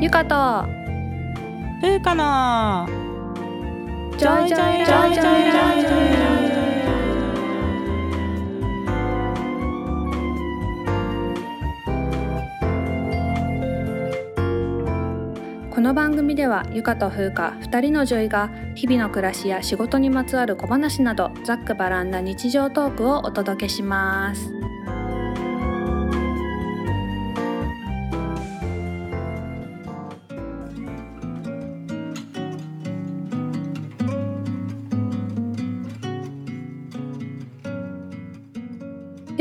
ゆかと。ふうかなジョイジョイジョイジョイジョイこの番組ではゆかとふうか2人の女医が日々の暮らしや仕事にまつわる小話などざっくばらんな日常トークをお届けします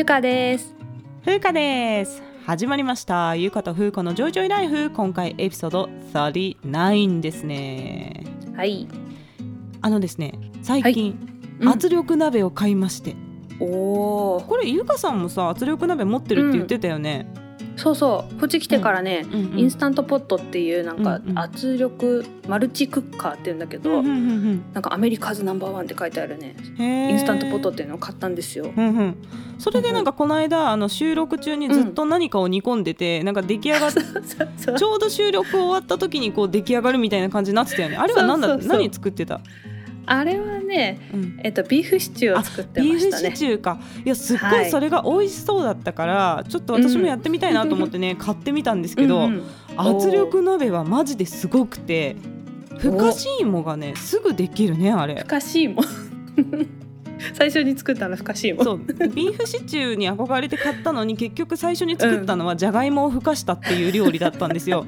ゆかです。ふうかです。始まりました。ゆうかとふうかのジョイジョイライフ。今回エピソード39ですね。はい。あのですね最近、うん。圧力鍋を買いまして。おおこれゆうかさんもさ圧力鍋持ってるって言ってたよね、そうそうこっち来てからね、うんうんインスタントポットっていうなんかうんうん。圧力マルチクッカーっていうんだけど、うんうんうんなんかアメリカズナンバーワンって書いてあるねインスタントポットっていうのを買ったんですよ。うんうん、それでなんかこの間あの収録中にずっと何かを煮込んでて、なんか出来上がっ そうそうちょうど収録終わった時にこう出来上がるみたいな感じになってたよね。あれは何だ何作ってた、あれはね、うん、えっとビーフシチューを作ってビーフシましたね。チューか。いやすっごはい。いそれが美味しそうだったから、ちょっと私もやってみたいなと思ってね、買ってみたんですけど、うんうん。圧力鍋はマジですごくてふかし芋がねすぐできるねあれ。ふかしいも。最初に作ったのふかしいも。そう。ビーフシチューに憧れて買ったのに結局最初に作ったのはじゃがいもをふかしたっていう料理だったんですよ。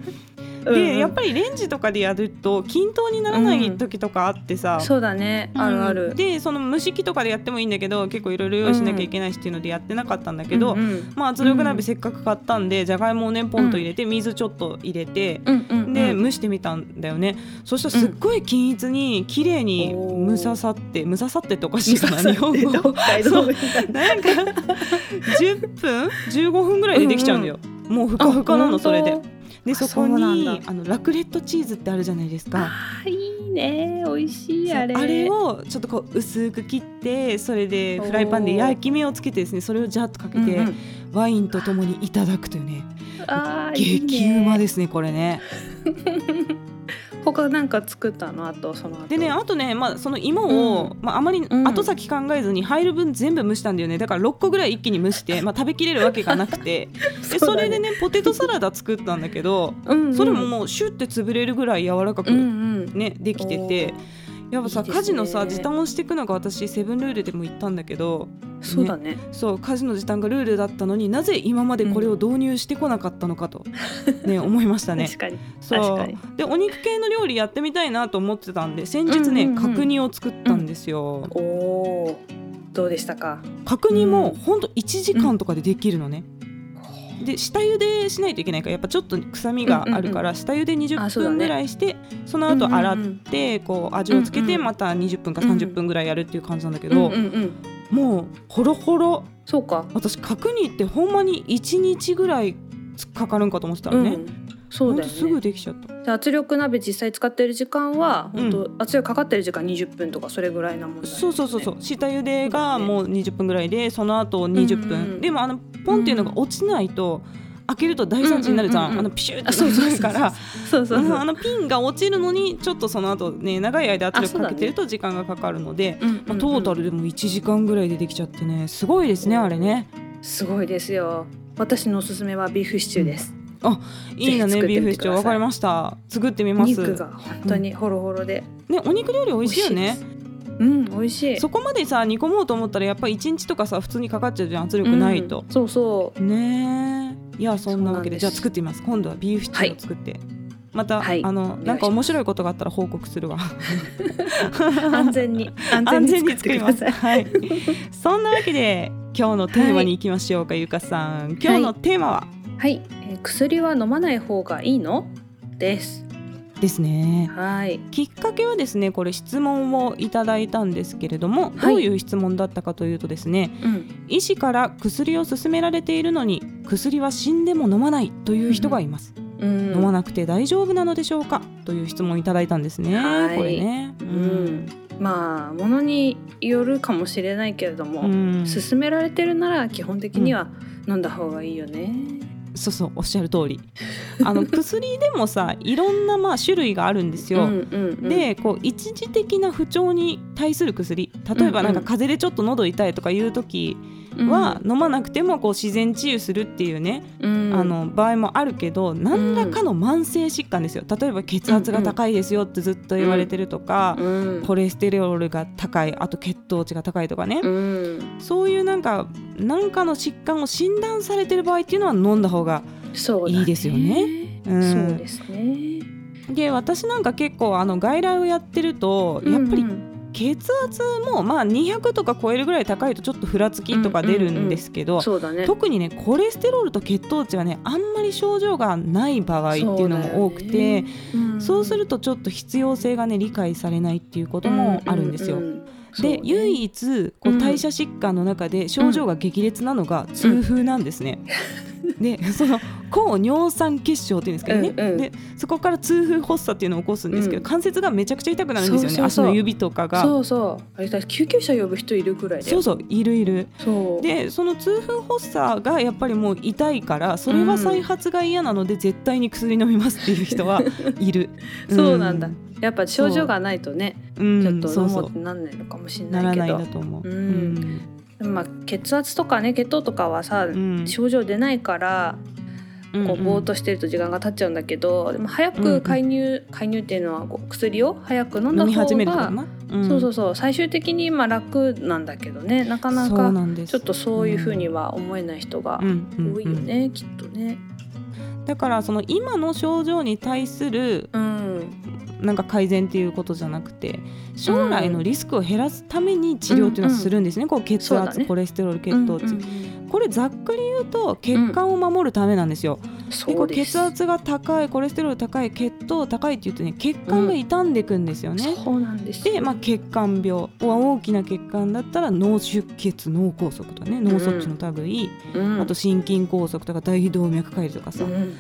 でやっぱりレンジとかでやると均等にならない時とかあってさ、そうだね。あるある。うんでその蒸し器とかでやってもいいんだけど結構いろいろ用意しなきゃいけないしっていうのでやってなかったんだけど、まあ圧力鍋せっかく買ったんでじゃがいもをねポンと入れて水ちょっと入れて。で蒸してみたんだよね、そしたらすっごい均一に綺麗におー。蒸ささって蒸ささってっておかしいかな日本語。な。なんか10分？15分ぐらいでできちゃうんだよ、もうふかふかなのそれでであそこにだ。あのラクレットチーズってあるじゃないですか。あーいいね。美味しいあれ。あれをちょっとこう薄く切ってそれでフライパンで焼き目をつけてですねそれをジャッとかけて、うんうん。ワインとともにいただくというね。あ激うまですねこれね他なんか作ったのあとその後。でねあとね、まあ、その芋を、うまあ、あまりん。後先考えずに入る分全部蒸したんだよね。だから6個ぐらい一気に蒸して、まあ、食べきれるわけがなくて。でそれでねポテトサラダ作ったんだけどうんうん。それももうシュッて潰れるぐらい柔らかくうんうん。ね、できててやっぱさね。家事のさ時短をしていくのが私セブンルールでも言ったんだけどそうだね。そう家事の時短がルールだったのになぜ今までこれを導入してこなかったのかと、ね思いましたね。確かに。そう。確かに。でお肉系の料理やってみたいなと思ってたんで先日ね、うんうんうん角煮を作ったんですよ。おおどうでしたか？角煮もうん。ほんと1時間とかでできるのね。で下茹でしないといけないからやっぱちょっと臭みがあるから、下茹で20あそうだね。分ぐらいしてその後洗ってこう味をつけてまた20分か30分ぐらいやるっていう感じなんだけうんど、もうホロホロ。そうか。私角煮ってほんまに1日ぐらいかかるんかと思ってたらね、うんそうだよほんとすぐねできちゃった。で圧力鍋実際使ってる時間はうん。本当圧力かかってる時間20分とかそれぐらいなもんね。そうそうそうそう。下茹でがもう20分ぐらいでその後20分、うんうんでもあのポンっていうのが落ちないと開けると大惨事になるじゃん,、うんうんうんうん。あのピシューってなるから。そうそうそう。あのピンが落ちるのにちょっとその後ね長い間圧力かけてると時間がかかるので、うんうんうんまあ、トータルでも1時間ぐらいでできちゃってね。すごいですねあれね。すごいですよ。私のおすすめはビーフシチューですいいなねビーフシチュー。わかりました。作ってみます。肉が本当にホロホロで。ねお肉料理美味しいよね。うん美味しい。そこまでさ煮込もうと思ったらやっぱり1日とかさ普通にかかっちゃうじゃん圧力ないと、うんそうそう。ねえ。いやそんなわけで。じゃあ作ってみます。今度はビーフシチューを作って、また、はい。あのなんか面白いことがあったら報告するわ。安全に安全に作ってください。はい。そんなわけで今日のテーマに行きましょうか、ゆかさん。今日のテーマは、はい、えー薬は飲まない方がいいの？です。ですね。はい。きっかけはですねこれ質問をいただいたんですけれども、はい。どういう質問だったかというとですねうん。医師から薬を勧められているのに薬は死んでも飲まないという人がいます、うん。飲まなくて大丈夫なのでしょうか？という質問をいただいたんですね、はい。これね、うん。まあものによるかもしれないけれども、うん。勧められてるなら基本的には飲んだ方がいいよね、そうそうおっしゃる通り。あの薬でもさいろんなまあ種類があるんですよ。うんうんうん、でこう一時的な不調に対する薬。例えばなんか風邪でちょっと喉痛いとかいう時は飲まなくてもこう自然治癒するっていうね、うん、あの場合もあるけど何らかの慢性疾患ですよ。例えば血圧が高いですよってずっと言われてるとか、うん、コレステロールが高いあと血糖値が高いとかね、うん、そういうなんか何かの疾患を診断されてる場合っていうのは飲んだ方がそうだねいいですよね。うんそうですね。で私なんか結構あの外来をやってるとやっぱりうんうん血圧もまあ200とか超えるぐらい高いとちょっとふらつきとか出るんですけど、そうだね。特にねコレステロールと血糖値がねあんまり症状がない場合っていうのも多くてそう,、するとちょっと必要性がね理解されないっていうこともあるんですよ。うううんで、唯一こううん。代謝疾患の中で症状が激烈なのが痛風なんですね。でその抗尿酸血症っていうんですけどね、うんうんでそこから痛風発作っていうのを起こすんですけど、うん。関節がめちゃくちゃ痛くなるんですよね。そうそうそう。足の指とかが。そうそう。あれだ救急車呼ぶ人いるくらい。そうそういるいる。でその痛風発作がやっぱりもう痛いからそれは再発が嫌なので絶対に薬飲みますっていう人はいる。そうなんだ。やっぱ症状がないとね、うん、ちょっと飲もそうってなんないのかもしれならないないけど。ん。だと思う、うん。まあ血圧とかね血糖とかはさ、うん。症状出ないからうんこうぼーっとしてると時間が経っちゃうんだけど、でも早く介入、介入っていうのはこう薬を早く飲んだ方始めるとかが、な、そうそううそう。最終的にまあ楽なんだけどね。なかなかちょっとそういうふうには思えない人が多いよね、きっとね。だからその今の症状に対するうん、なんか改善っていうことじゃなくて将来のリスクを減らすために治療っていうのはするんですね、こう血圧、そうだね。コレステロール血糖値、うんうんこれざっくり言うと血管を守るためなんですよ、ううです。血圧が高いコレステロール高い血糖高いっていうとね血管が傷んでいくんですよね、そうなんです。よで、まあ、血管病は大きな血管だったら脳出血脳梗塞とかね脳卒中の類、うん。あと心筋梗塞とか大動脈解離とかさ、うん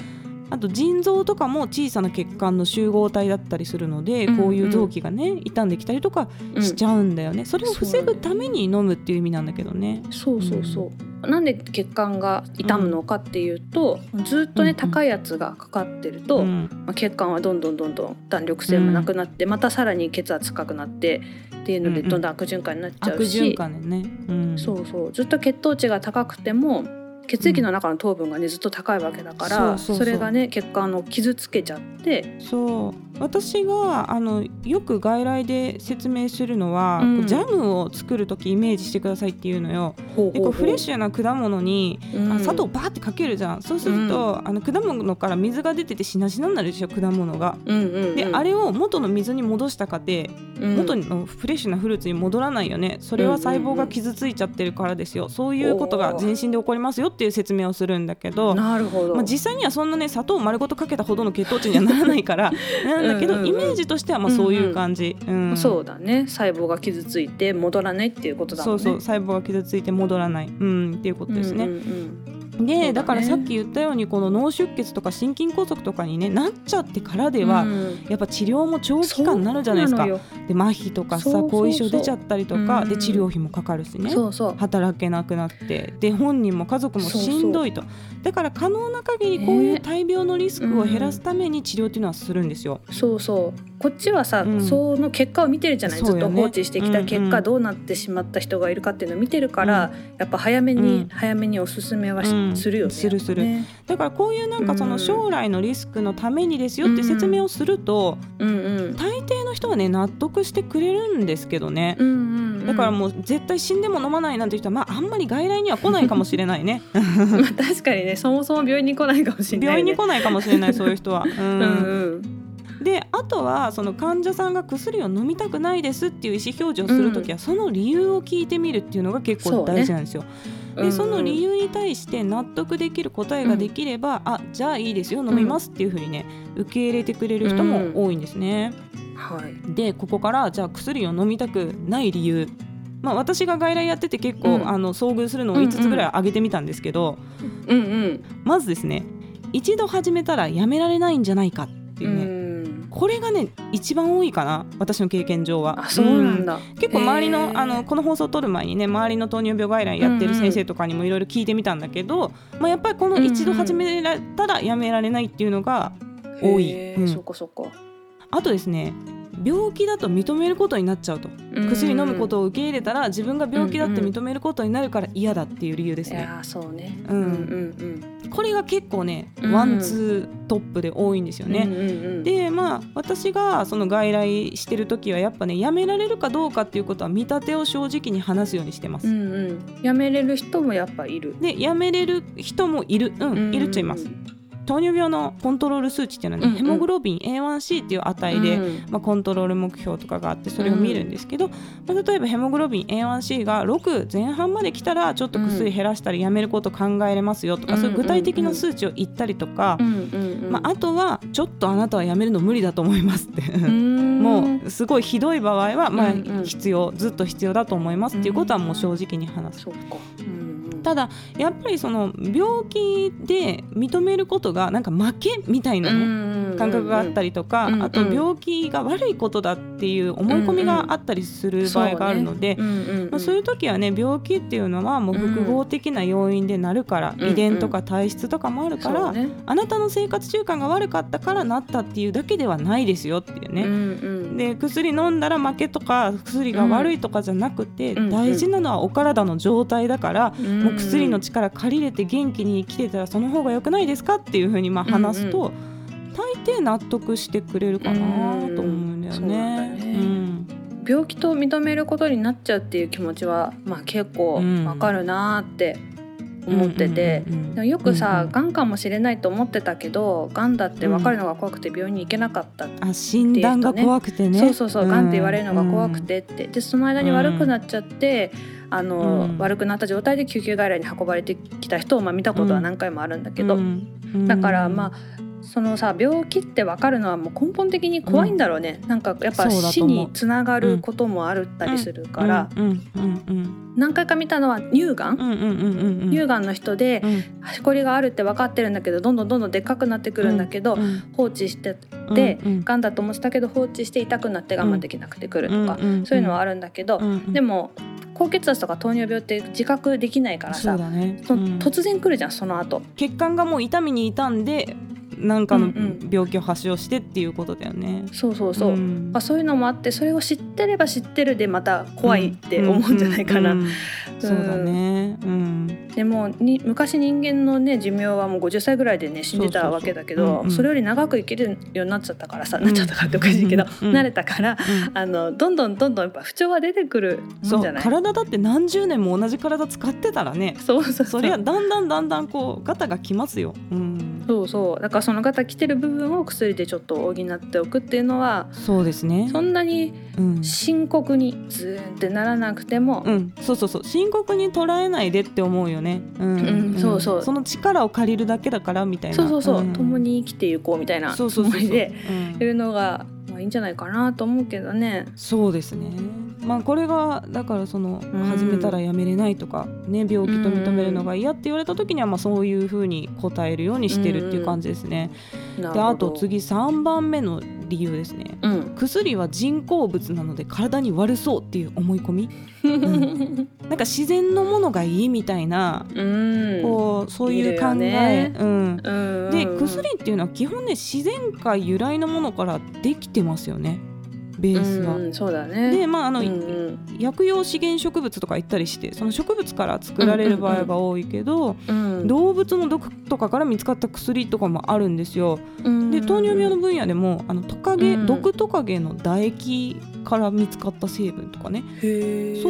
あと腎臓とかも小さな血管の集合体だったりするので、うんこういう臓器がね傷んできたりとかしちゃうんだよね、それを防ぐために飲むっていう意味なんだけどね。そうそうそう、なんで血管が傷むのかっていうと、ずっとねうんうん。高いやつがかかってると、うん。まあ、血管はどんどんどんどん弾力性もなくなって、またさらに血圧高くなってっていうのでうんうん。どんどん悪循環になっちゃ悪うし、循環でね、うん、そうそう。ずっと血糖値が高くても血液の中の糖分がねずっと高いわけだから、それがね血管を傷つけちゃって、そう。私があのよく外来で説明するのは、うん。ジャムを作る時イメージしてくださいっていうのよ。ほうフレッシュな果物に、うん。あ砂糖バーってかけるじゃん。そうすると、あの果物から水が出ててしなしなになるでしょ果物が。うんうんうん、で、あれを元の水に戻したかてうん。元のフレッシュなフルーツに戻らないよね。それは細胞が傷ついちゃってるからですよ。そういうことが全身で起こりますよっていう説明をするんだけど、なるほど、まあ、実際にはそんなね砂糖を丸ごとかけたほどの血糖値にはならないから なんだけどうんうんうん。イメージとしてはまあそういう感じ、うん。そうだね。細胞が傷ついて戻らないっていうことだもんね。そうそう。細胞が傷ついて戻らない、うん、っていうことですね。うんうんうんでだね。だからさっき言ったようにこの脳出血とか心筋梗塞とかに、ね、なっちゃってからでは、うん。やっぱ治療も長期間になるじゃないですか。で麻痺とかさ後遺症出ちゃったりとかうん。で治療費もかかるしね。そうそう。働けなくなってで本人も家族もしんどいと。だから可能な限りこういう大病のリスクを減らすために治療っていうのはするんですよ。そうそう。こっちはさ、うん。その結果を見てるじゃない、ずっと放置してきた結果、うん。うんどうなってしまった人がいるかっていうのを見てるから、やっぱ早めに、うん。早めにおすすめはし、うんするよね。するする。ね。だからこういうなんかその将来のリスクのためにですよって説明をするとうんうん。大抵の人はね納得してくれるんですけどね。うんうんうん。だからもう絶対死んでも飲まないなんて人は、まあ、あんまり外来には来ないかもしれないね。まあ確かにねそもそも病院に来ないかもしれない、ね、病院に来ないかもしれないそういう人は。うん。うんうんであとはその患者さんが薬を飲みたくないですっていう意思表示をするときは、その理由を聞いてみるっていうのが結構大事なんですよ。でその理由に対して納得できる答えができれば、あじゃあいいですよ飲みますっていうふうにね受け入れてくれる人も多いんですね。はい。でここからじゃあ薬を飲みたくない理由。まあ、私が外来やってて結構、うん。あの遭遇するのを5つぐらい挙げてみたんですけど、うんうん。まずですね一度始めたらやめられないんじゃないかっていううね、んこれがね一番多いかな私の経験上は。あそうなんだ、うん。結構周りのあのこの放送を撮る前にね周りの糖尿病外来やってる先生とかにもいろいろ聞いてみたんだけど、まあ、やっぱりこの一度始められたらやめられないっていうのが多い、うん。へーそっかそっか。あとですね病気だと認めることになっちゃうと。薬飲むことを受け入れたら自分が病気だって認めることになるから嫌だっていう理由ですね。いやーそうね。うん。うんこれが結構ねうん。ワンツートップで多いんですようんね。うんうんうん。でまあ私がその外来してる時はやっぱねやめられるかどうかっていうことは見立てを正直に話すようにしてます。うんうん。やめれる人もやっぱいる。でやめれる人もいる、うん、いるっちゃいます。糖尿病のコントロール数値っていうのはね、ヘモグロビン A1C っていう値で、うん。まあ、コントロール目標とかがあってそれを見るんですけど、まあ、例えばヘモグロビン A1C が6前半まで来たらちょっと薬減らしたりやめること考えれますよとか、うんそういう具体的な数値を言ったりとか、まあ、あとはちょっとあなたはやめるの無理だと思いますって。うん。もうすごいひどい場合は、まあ必要ずっと必要だと思いますっていうことはもう正直に話す。うんただやっぱりその病気で認めることがなんか負けみたいなね、感覚があったりりとか、うんうんあと病気が悪いことだっていう思い込みがあったりする場合があるので、まあ、そういう時はね病気っていうのはもう複合的な要因でなるから、うん遺伝とか体質とかもあるから、ね。あなたの生活習慣が悪かったからなったっていうだけではないですよっていうね。うんうんで薬飲んだら負けとか薬が悪いとかじゃなくて、うん大事なのはお体の状態だから、うん。もう薬の力借りれて元気に生きてたらその方が良くないですかっていうふうにまあ話すと、大抵納得してくれるかなと思うんだよね。ね。うん。病気と認めることになっちゃうっていう気持ちはまあ結構わかるなーって思ってて、うんうんうんうん。でもよくさ、うんうんがん。かもしれないと思ってたけどがんだって分かるのが怖くて病院に行けなかった、あ診断が怖くてね。そうそうそう、ん。がんって言われるのが怖くてって。でその間に悪くなっちゃって、あのうん。悪くなった状態で救急外来に運ばれてきた人をまあ見たことは何回もあるんだけど、うん。だからまあそのさ病気って分かるのはもう根本的に怖いんだろうね、なんかやっぱ死につながることもあるったりするから、うん。うん。うん。何回か見たのは乳がん、うん。うん。うん。うん。うん。乳がんの人でうんしこりがあるって分かってるんだけどどんどんどんどんでっかくなってくるんだけど、うん。放置してうん。でうん。がんだと思ってたけど放置して痛くなって我慢できなくてくるとか、うん。ん。そういうのはあるんだけど、うん。うん。でも高血圧とか糖尿病って自覚できないからそさ突然来るじゃんその後血管がもう痛みに痛んでなんかの病気を発症してっていうことだよね。そうそうそう、ん。あそういうのもあってそれを知ってれば知ってるでまた怖いって思うんじゃないかな。そうだね。うん。でもに昔人間のね寿命はもう50歳ぐらいでね死んでたわけだけどそれより長く生きるようになっちゃったからさ、なっちゃったからっておかしいけど、慣れたからあのどんどんどんどんやっぱ不調は出てくるもそうんじゃない？体だって何十年も同じ体使ってたらねそうそうそう。そりゃだんだんだんだんこうガタがきますよ。うん。そうそう。だからその方来てる部分を薬でちょっと補っておくっていうのはそうですね。そんなにうん。深刻にズーンってならなくても、うん、そうそうそう。深刻に捉えないでって思うよね、うん。うんそうそう。その力を借りるだけだからみたいな。そうそうそう、ん。共に生きていこうみたいなつもりでうん。いるのが、まあ、いいんじゃないかなと思うけどね。そうですねまあこれがだからそのうん。始めたらやめれないとか、ね病気と認めるのが嫌って言われた時にはまあそういうふうに答えるようにしてるっていう感じですね。であと次3番目の理由ですね。うん。薬は人工物なので体に悪そうっていう思い込み、ん。なんか自然のものがいいみたいな、うん。こうそういう考え、ね。うん、うん。で薬っていうのは基本ね自然界由来のものからできてますよねベースは。うんそうだね。でまああの、うんうん。薬用資源植物とか言ったりしてその植物から作られる場合が多いけど、うん。動物の毒とかから見つかった薬とかもあるんですよ。で糖尿病の分野でもあのトカゲ、うん。毒トカゲの唾液から見つかった成分とかね。そう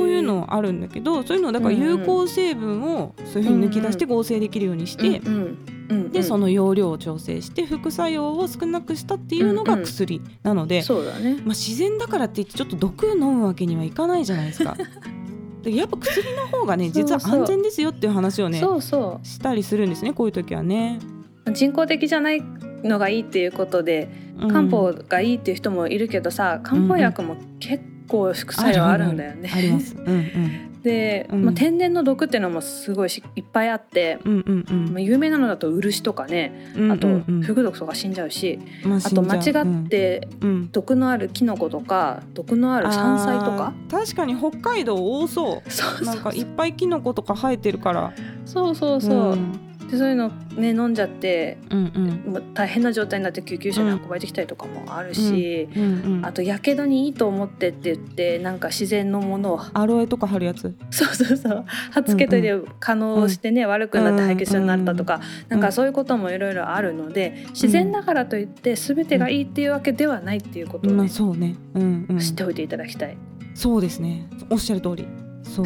いうのあるんだけどそういうのだから有効成分をそういうふうに抜き出して合成できるようにして、うんうんうんでその容量を調整して副作用を少なくしたっていうのが薬なので、そうだね。まあ、自然だからって言ってちょっと毒飲むわけにはいかないじゃないですか。でやっぱ薬の方がね実は安全ですよっていう話をねそうそしたりするんですねこういう時はね。う人工的じゃないのがいいっていうことでうん漢方がいいっていう人もいるけどさ漢方薬も結構副作用あるんだよね。あります。うんうんで、うん。まあ、天然の毒っていうのもすごいしいっぱいあって、うんうんうん。まあ、有名なのだと漆とかねうんあとうんうん。フグ毒とか死んじゃうし、まあと間違ってうんうん。毒のあるキノコとか毒のある山菜とか。確かに北海道多そそううなんかいっぱいキノコとか生えてるから。そうそうそう、んでそういうのね飲んじゃってうんうん。大変な状態になって救急車で運ばれてきたりとかもあるし、うんうんあとやけどにいいと思ってって言ってなんか自然のものをアロエとか貼るやつ？そうそうそう。はっつけといて可能してね、悪くなって敗血症になったとか、なんかそういうこともいろいろあるので自然だからといって全てがいいっていうわけではないっていうことをね、まあそうね。うんうん。知っておいていただきたい。そうですね。おっしゃる通りそう。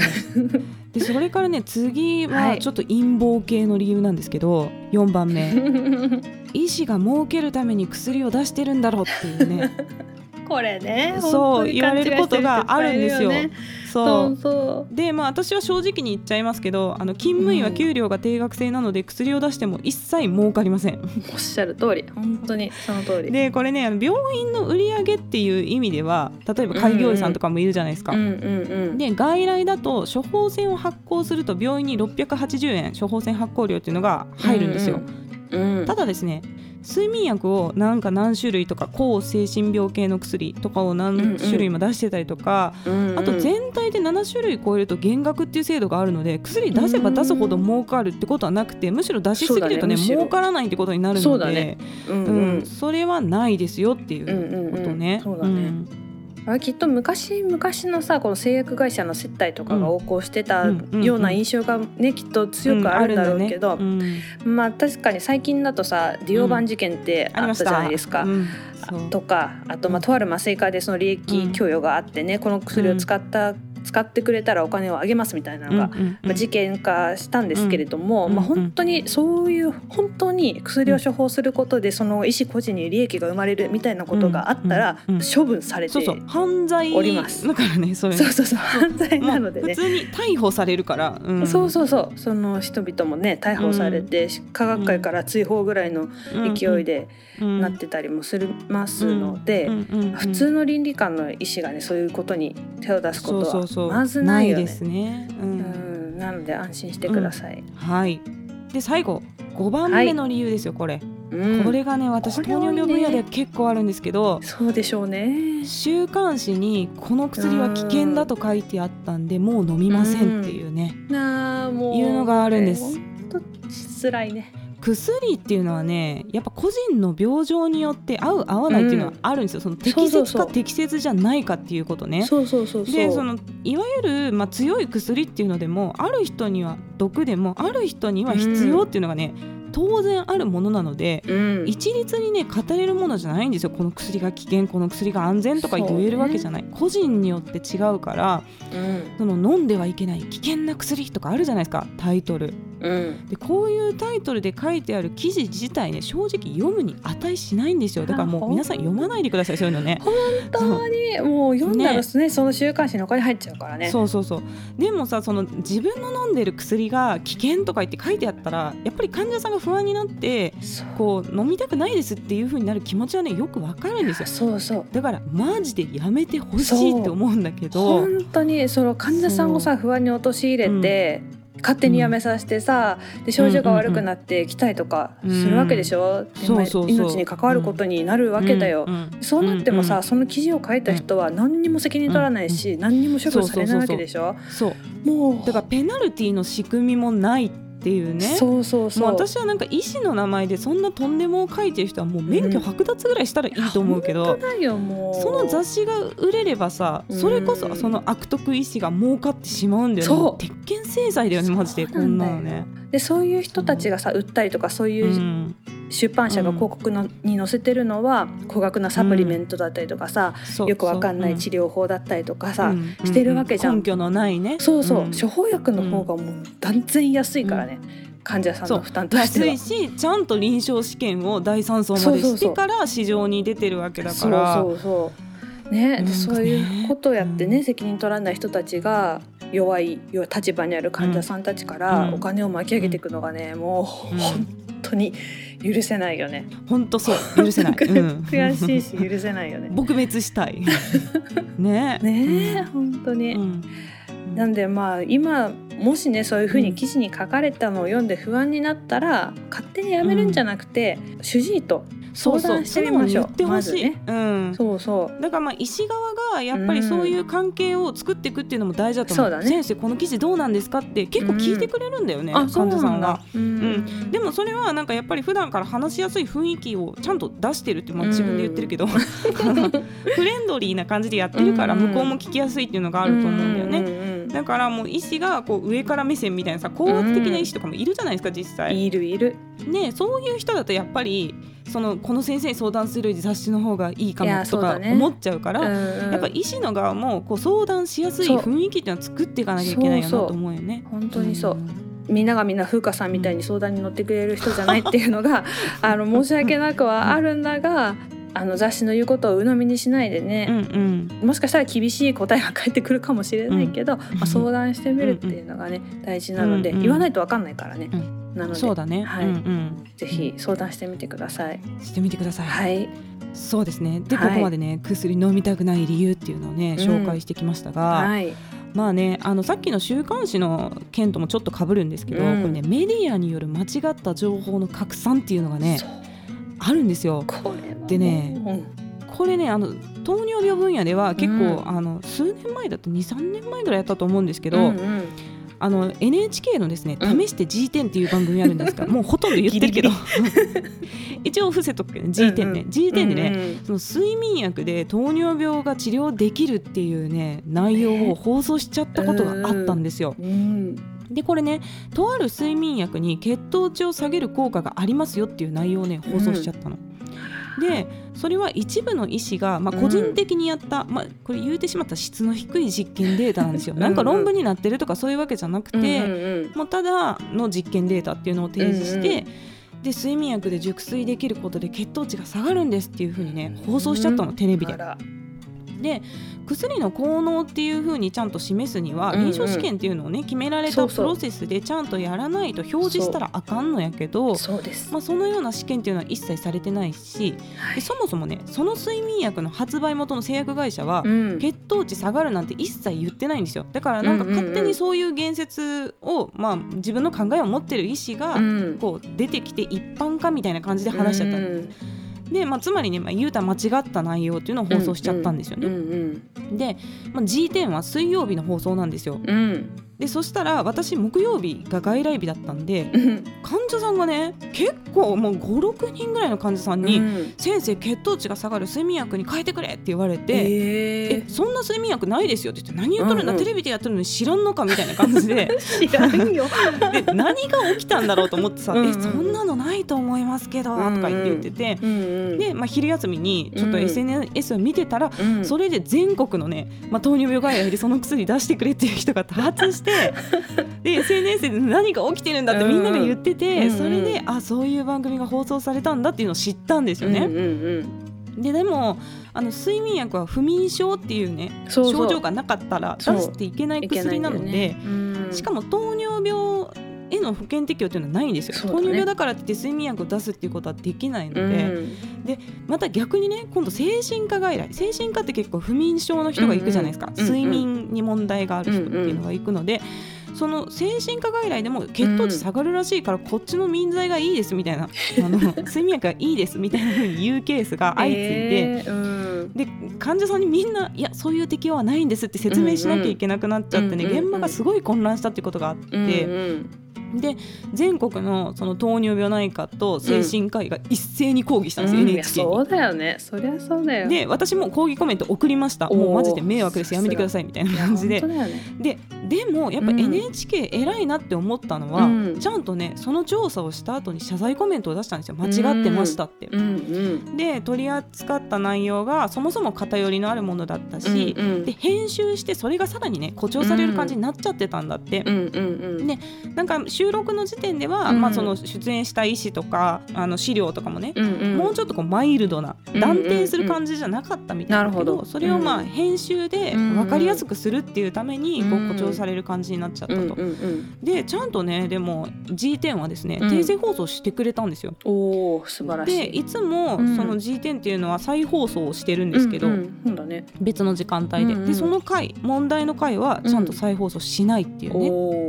でそれからね 次ははい。ちょっと陰謀系の理由なんですけど4番目。医師が儲けるために薬を出してるんだろうっていうね。これねそう言われることがあるんですよ。そそううそでまあ私は正直に言っちゃいますけどあの勤務医は給料が定額制なので薬を出しても一切儲かりません。うおっしゃる通り本当にその通り。でこれねあの病院の売り上げっていう意味では例えば開業医さんとかもいるじゃないですか。うんうんうん。で外来だと処方箋を発行すると病院に680円処方箋発行料っていうのが入るんですよ。うんうん。ただですね睡眠薬をなんか何種類とか抗精神病系の薬とかを何種類も出してたりとか、うんうん。あと全体で7種類超えると減額っていう制度があるので薬出せば出すほど儲かるってことはなくてむしろ出しすぎるとねね儲からないってことになるそのでそれはないですよっていうことね。うん。そうだね。んあきっと昔昔のさこの製薬会社の接待とかが横行してたような印象がねきっと強くあるんだろうけど、うんまあ確かに最近だとさディオバン事件ってあったじゃないですか。とかあとまあとある麻酔科でその利益供与があってね、この薬を使った、使ってくれたらお金をあげますみたいなのが、まあ、事件化したんですけれども、うんまあ、本当にそういう本当に薬を処方することでその医師個人に利益が生まれるみたいなことがあったら処分されて、おります。だからね そうそうそう。そう。犯罪なのでね。普。通に逮捕されるから、うん。そうそうそう。その人々もね逮捕されて、科学界から追放ぐらいの勢いでなってたりもするますので、普通の倫理観の医師がねそういうことに手を出すことそうそうまずないよね。ですね、ううん。んなので安心してください。はい。で最後。5番目の理由ですよ、これ、うん。これがね私糖尿病分野では結構あるんですけどそうでしょうね。週刊誌にこの薬は危険だと書いてあったんでもう飲みませんっていうね、なあもう。いうのがあるんです。本当辛いね。薬っていうのはねやっぱ個人の病状によって合う合わないっていうのはあるんですよ、その適切か適切じゃないかっていうことね。そうそうそうそう。でそのいわゆる、まあ、強い薬っていうのでもある人には毒でもある人には必要っていうのがね、当然あるものなのでうん、一律にね語れるものじゃないんですよ。この薬が危険この薬が安全とか言えるわけじゃない、個人によって違うからうん。その飲んではいけない危険な薬とかあるじゃないですか。タイトル。うん。でこういうタイトルで書いてある記事自体ね正直読むに値しないんですよ。だからもう皆さん読まないでくださいそういうのね。本当に。もう読んだらねその週刊誌にお金入っちゃうからね。そうそうそう。でもさその自分の飲んでる薬が危険とか言って書いてあったらやっぱり患者さんが不安になってこう飲みたくないですっていう風になる気持ちはねよくわかるんですよ。そうそう。だからマジでやめてほしいって思うんだけど本当にその患者さんをさ不安に陥れて、勝手にやめさせてさ、で症状が悪くなって来たりとかするわけでしょ、うそうそう。命に関わることになるわけだよ、うんうんそうなってもさ、うんその記事を書いた人は何にも責任取らないし、何にも処分されないわけでしょ？そうもう。だからペナルティーの仕組みもないっていうね。そうそうそう。もう私はなんか医師の名前でそんなとんでもを書いてる人はもう免許剥奪ぐらいしたらいいと思うけど、本当だよもう。その雑誌が売れればさそれこそその悪徳医師が儲かってしまうんだよね。そう。鉄拳制裁だよねマジで。こんなのね。でそういう人たちがさ売ったりとかそういううん出版社が広告の、に載せてるのは高額なサプリメントだったりとかさ、そうよくわかんない治療法だったりとかさ、うん。してるわけじゃん。根拠のないね。そうそう、ん。処方薬の方がもう断然安いからね、患者さんの負担としては。安いしちゃんと臨床試験を第三層までしてから市場に出てるわけだから。そうそうそうね、ね。でそういうことをやってね、うん。責任取らない人たちが弱い立場にある患者さんたちからうん。お金を巻き上げていくのがねもううん。本当に許せないよね、本当そう。許せない、うん。悔しいし許せないよね。撲滅したい。ね。ねえ、本当に、うん。なんでまあ今もしねそういうふうに記事に書かれたのを読んで不安になったら勝手にやめるんじゃなくて、主治医と相談してみましょう。そうそうまずね。うん、そうそう。だからまあ医師側がやっぱりそういう関係を作っていくっていうのも大事だと思う,、そうだね先生この記事どうなんですかって結構聞いてくれるんだよね、う患者さなんが。。うんでもそれはなんかやっぱり普段から話しやすい雰囲気をちゃんと出してるってまあ自分で言ってるけど、フレンドリーな感じでやってるからうん向こうも聞きやすいっていうのがあると思うんだよね。ねだからもう医師がこう上から目線みたいなさ高圧的な医師とかもいるじゃないですか実際。いるいる。ねそういう人だとやっぱりそのこの先生に相談するより雑誌の方がいいかいもとか思っちゃうから、ややっぱ医師の側もこう相談しやすい雰囲気っていうのは作っていかなきゃいけないよなと思うよね。本当にそう。みんながみんな風花さんみたいに相談に乗ってくれる人じゃないっていうのが あの申し訳なくはあるんだがあの雑誌の言うことを鵜呑みにしないでうんね、うんもしかしたら厳しい答えが返ってくるかもしれないけど、まあ、相談してみるっていうのがね大事なので、うん。うん言わないと分かんないからね、うなのでそうだね、はい。うんうん、ぜひ相談してみてください。してみてください。はい、そうですね。で、はい。ここまでね薬飲みたくない理由っていうのをねうん。紹介してきましたが、はい、まあねあのさっきの週刊誌の件ともちょっと被るんですけど、うん。これねメディアによる間違った情報の拡散っていうのがねあるんですよ。でねうん。これねあの糖尿病分野では結構、うん。あの数年前だと23年前ぐらいやったと思うんですけど、うんうんあの NHK のですね「うん。試して G10」っていう番組あるんですが、もうほとんど言ってるけど。一応伏せとくけど、ね、G10 ね、うんうん。G10 でね、うんうんその睡眠薬で糖尿病が治療できるっていうね内容を放送しちゃったことがあったんですよ。うん。でこれねとある睡眠薬に血糖値を下げる効果がありますよっていう内容をね放送しちゃったの。でそれは一部の医師が、まあ、個人的にやった、まあ、これ言うてしまったら質の低い実験データなん。ですよ。なんか論文になってるとかそういうわけじゃなくて、うんうんもうただの実験データっていうのを提示して、で睡眠薬で熟睡できることで血糖値が下がるんですっていうふうにね放送しちゃったの、テレビで。で薬の効能っていうふうにちゃんと示すには、うんうん。臨床試験っていうのをね決められたプロセスでちゃんとやらないと表示したらあかんのやけどそうです、まあ、そのような試験っていうのは一切されてないしはい。でそもそもねその睡眠薬の発売元の製薬会社は、うん。血糖値下がるなんて一切言ってないんですよ。だからなんか勝手にそういう言説を、まあ、自分の考えを持ってる医師が、うん。こう出てきて一般化みたいな感じで話しちゃった、うんで、まあ、つまりね、まあ、言うたら間違った内容っていうのを放送しちゃったんですよね、うんで、まあ、G10 は水曜日の放送なんですよ。うんうんでそしたら私木曜日が外来日だったんでうん。患者さんがね結構もう56人ぐらいの患者さんに、うん。先生血糖値が下がる睡眠薬に変えてくれって言われて、ええそんな睡眠薬ないですよって言って何言っとるんだ、うん。うんテレビでやってるのに知らんのかみたいな感じで。ー、知らんよ。で何が起きたんだろうと思ってさ「うん。うんえそんなのないと思いますけど」とか言って言ってて、うんうん。で、まあ、昼休みにちょっとうん。SNS を見てたら、うん。それで全国のね、まあ、糖尿病外来でその薬出してくれっていう人が多発してで SNS で何が起きてるんだってみんなが言ってて、うんうん。それであそういう番組が放送されたんだっていうのを知ったんですよね。うんうんででもあの睡眠薬は不眠症っていうね症状がなかったら出していけない薬なので、ね。うん。しかも糖尿病への保険適用っていうのはないんですよ、糖尿病だからって睡眠薬を出すっていうことはできないので、うん。また逆にね今度精神科外来精神科って結構不眠症の人が行くじゃないですか、うんうん。睡眠に問題がある人っていうのが行くので、その精神科外来でも血糖値下がるらしいからこっちの眠剤がいいですみたいな、あの睡眠薬がいいですみたいな風に言うケースが相次いで。えーうんで患者さんにみんないやそういう適用はないんですって説明しなきゃいけなくなっちゃってね、うんうん現場がすごい混乱したっていうことがあって、うんで全国のその糖尿病内科と精神科医が一斉に抗議したんですよ、うん。NHK に。そうだよね。そりゃそうだよ。で私も抗議コメント送りました。もうマジで迷惑ですやめてくださいみたいな感じで。ね。ででもやっぱうん。NHK 偉いなって思ったのは、うん。ちゃんとねその調査をした後に謝罪コメントを出したんですよ。間違ってましたって。うんうん。で取り扱った内容がそもそも偏りのあるものだったし、うんうん。で編集してそれがさらにね誇張される感じになっちゃってたんだって、うんうんうん。ねなんか週収録の時点では、うん。まあ、その出演した医師とかあの資料とかもね、うんうん。もうちょっとこうマイルドなうん断定する感じじゃなかったみたいだけど、なるほど。それをまあうん。編集でうん分かりやすくするっていうためにこううん誇張される感じになっちゃったと。でちゃんとねでも G10 はですねうん。訂正放送してくれたんですよ。おお素晴らしい。でいつもうん。その G10 っていうのは再放送をしてるんですけど、別の時間帯で,、でその回問題の回はちゃんと再放送しないっていう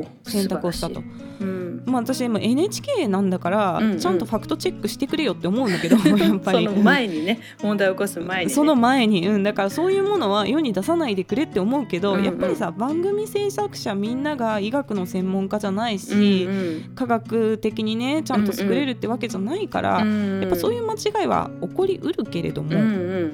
ね、選択をしたと。うん。まあ、私も NHK なんだから、うんうん。ちゃんとファクトチェックしてくれよって思うんだけど やっぱり。その前にね問題を起こす前にね。その前に、うん、だからそういうものは世に出さないでくれって思うけど、うんうん。やっぱりさ番組制作者みんなが医学の専門家じゃないし、うんうん。科学的にねちゃんと作れるってわけじゃないから、うんやっぱそういう間違いは起こりうるけれども、うんう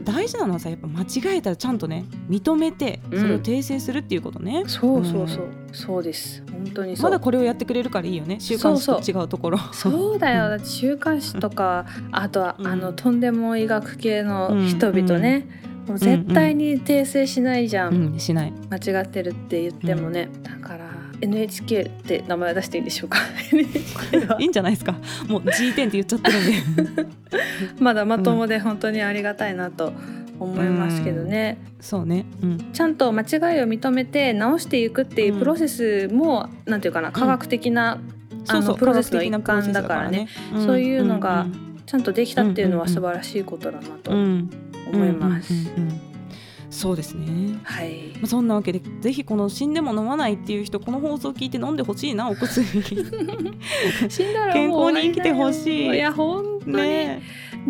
ん。大事なのはさやっぱ間違えたらちゃんとね認めてそれを訂正するっていうことね、そうそうそう。そうです。本当にまだこれをやってくれるからいいよね。週刊誌と違うところ。そうだよ。だって週刊誌とかあとはうんあのとんでも医学系の人々ね。もう絶対に訂正しないじゃうん。ん。しない。間違ってるって言ってもね。だから NHK って名前を出していいんでしょうか？いいんじゃないですか？もう G10 って言っちゃってるんで。まだまともで本当にありがたいなと思いますけどね、そうね。うん。ちゃんと間違いを認めて直していくっていうプロセスも、なんていうかな科学的な、あのプロセスの一環だからね。そういうのがちゃんとできたっていうのは素晴らしいことだなとうん。うん思います。うんうんうんうん。そうですね。はい。まあそんなわけでぜひこの死んでも飲まないっていう人この放送を聞いて飲んでほしいなお薬。死んだら健もう康に生きてほしい。いや本当に、ね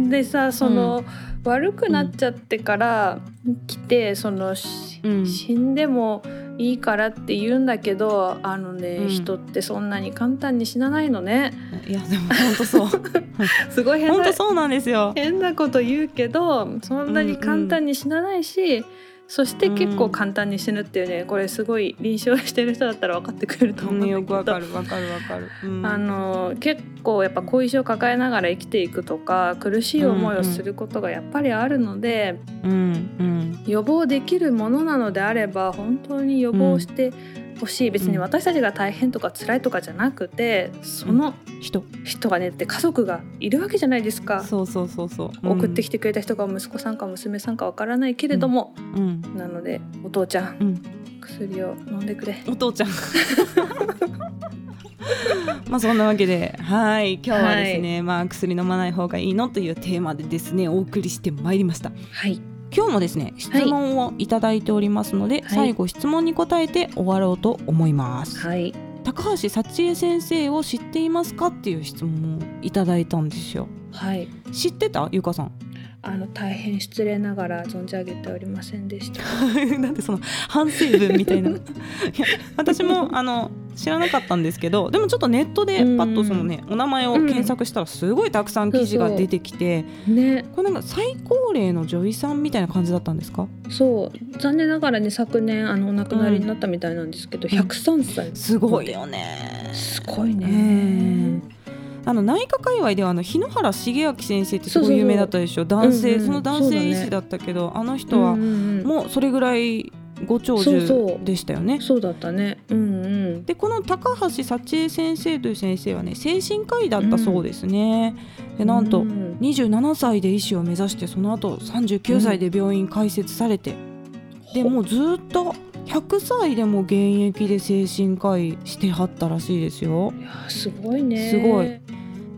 でさその、悪くなっちゃってから来てその、しうん。死んでもいいからって言うんだけどあのね、うん。人ってそんなに簡単に死なないのね。いやでも本当そう。すごい変な本当そうなんですよ。変なこと言うけどそんなに簡単に死なないし、そして結構簡単に死ぬっていうねこれすごい臨床してる人だったら分かってくれると思うんだねけど、よくわかるわかるわかる、うん。あの結構やっぱ後遺症を抱えながら生きていくとか苦しい思いをすることがやっぱりあるので、うんうん。予防できるものなのであれば本当に予防してほしい、別に私たちが大変とか辛いとかじゃなくてその人。人がねって家族がいるわけじゃないですか。そうそうそうそう。送ってきてくれた人が息子さんか娘さんかわからないけれども、うん。なのでお父ちゃんうん。薬を飲んでくれ。お父ちゃん。まあそんなわけではい。今日はですね、まあ薬飲まない方がいいのというテーマでですねお送りしてまいりました。はい、今日もですね質問をいただいておりますので、はい。最後質問に答えて終わろうと思います、はい、高橋幸恵先生を知っていますかっていう質問をいただいたんですよ。はい。知ってた？ゆかさん。あの大変失礼ながら存じ上げておりませんでした。なんでその反省文みたいな。いや私もあの知らなかったんですけどでもちょっとネットでパッとそのね、お名前を検索したらすごいたくさん記事が出てきて、ね、これなんか最高齢の女医さんみたいな感じだったんですか？そう。残念ながらね昨年あのお亡くなりになったみたいなんですけど、うん。103歳。すごいよね。すごいうん。ね。あの内科界隈ではあの日野原重明先生ってすごい有名だったでしょ？男性、うんうんその男性医師だったけど、あの人はうんうんうん。もうそれぐらいご長寿うでしたよね。そうだったね。うんうん。でこの高橋幸恵先生という先生はね精神科医だったそうですね。でなんとうん27歳で医師を目指してその後39歳で病院開設されて、でもうずっと100歳でも現役で精神科医してはったらしいですよ。いやすごいね。すごい。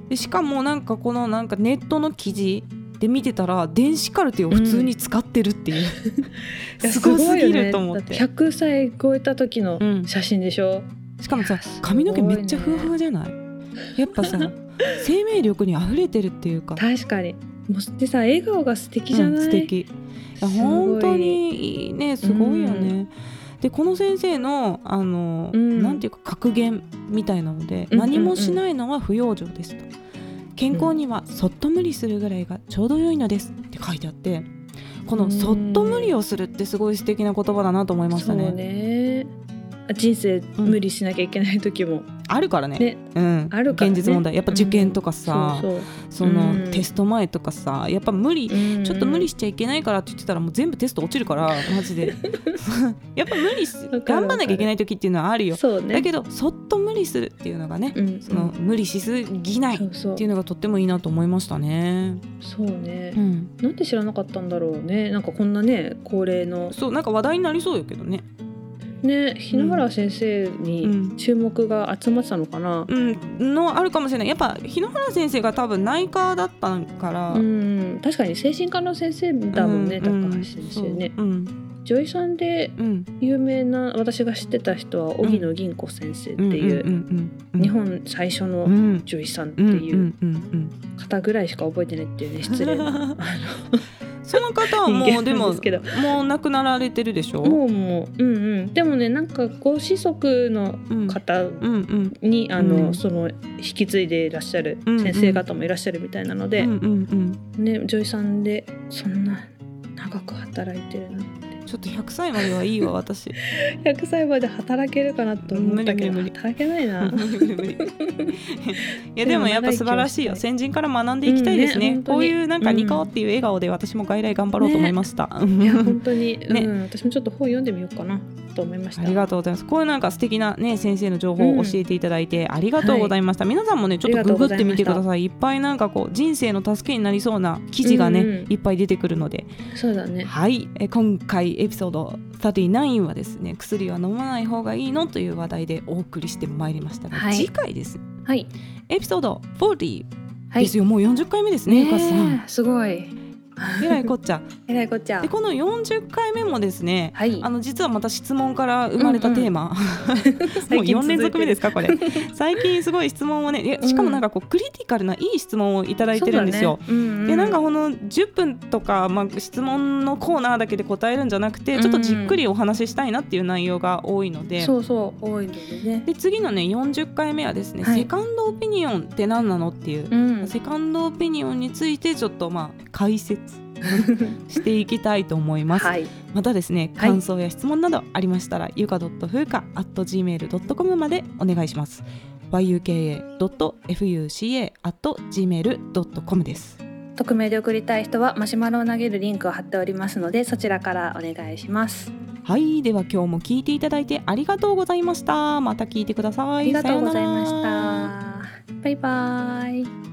でしかもなんかこのなんかネットの記事で見てたら電子カルテを普通に使ってるっていう、いやすごすぎると思って。だ100歳超えた時のうん写真でしょ？しかもさ髪の毛めっちゃふわふわじゃない？やっぱさ 生命力に溢れてるっていうか。確かに。もうでさ笑顔が素敵じゃない？うん素敵。いや本当にね。すごい。よね、でこの先生のあの、うん。なんていうか格言みたいなので、うん。何もしないのは不養生ですと健康にはそっと無理するぐらいがちょうど良いのですって書いてあってこのそっと無理をするってすごい素敵な言葉だなと思いましたね。ね。人生無理しなきゃいけない時も、あるからね、ね。うん、あるから、ね、現実問題。やっぱ受験とかさ、うん、その、テスト前とかさやっぱ無理、ちょっと無理しちゃいけないからって言ってたらもう全部テスト落ちるからマジで。やっぱ無理頑張んなきゃいけない時っていうのはあるよ、ね、だけどそっと無理するっていうのがね、うん、その無理しすぎないっていうのがとってもいいなと思いましたね。そうね、うん、なんで知らなかったんだろうね。なんかこんなね恒例の。そうなんか話題になりそうやけどねね日野原先生に注目が集まってたのかな、うん、うん、のあるかもしれない。やっぱ日野原先生が多分内科だったから、うん、確かに精神科の先生だもんね、高橋先生ね。うん女医さんで有名な、私が知ってた人は荻野銀子先生っていう日本最初の女医さんっていう方ぐらいしか覚えてないっていうね失礼な。その方はもうでももう亡くなられてるでしょ？もうもううんうん。でもねなんかご子息の方に、あの、その引き継いでいらっしゃる先生方もいらっしゃるみたいなので、ね女医さんでそんな長く働いてるなちょっと100歳まではいいわ私。100歳まで働けるかなと思ったけど働けないな。いやでもやっぱ素晴らしいよ。先人から学んでいきたいですね。うんね、こういうなんかニコっていう笑顔で私も外来頑張ろうと思いました、ね、いや本当に、ね、うん、私もちょっと本読んでみようかなと思いました。ありがとうございます。こういうなんか素敵なね先生の情報を教えていただいてありがとうございました、うんはい、皆さんもねちょっとググってみてください。いっぱいなんかこう人生の助けになりそうな記事がね、うんうん、いっぱい出てくるので。そうだね。はい。え今回エピソード39はですね薬は飲まない方がいいのという話題でお送りしてまいりましたが、はい、次回です、はい、エピソード40ですよ、はい、もう40回目ですね、ね、さん。すごい えらいこっちゃ。えらいこっちゃ。でこの40回目もですね、はい、あの実はまた質問から生まれたテーマ、うんうん、もう4連続目ですかこれ。最近すごい質問をねしかもなんかこうクリティカルないい質問を頂いてるんですよ、ね。うんうん、でなんかこの10分とか、まあ、質問のコーナーだけで答えるんじゃなくてちょっとじっくりお話ししたいなっていう内容が多いので、そうそう多いのでね。で次のね40回目はですね、はい、セカンドオピニオンって何なのっていう、うん、セカンドオピニオンについてちょっとまあ解説 していきたいと思います、はい、またですね感想や質問などありましたら、はい、ゆか .fuka.gmail.com までお願いします。yuka.fuca.gmail.com です。匿名で送りたい人はマシュマロを投げるリンクを貼っておりますのでそちらからお願いします。はい。では今日も聞いていただいてありがとうございました。また聞いてください。ありがとうございました。バイバイ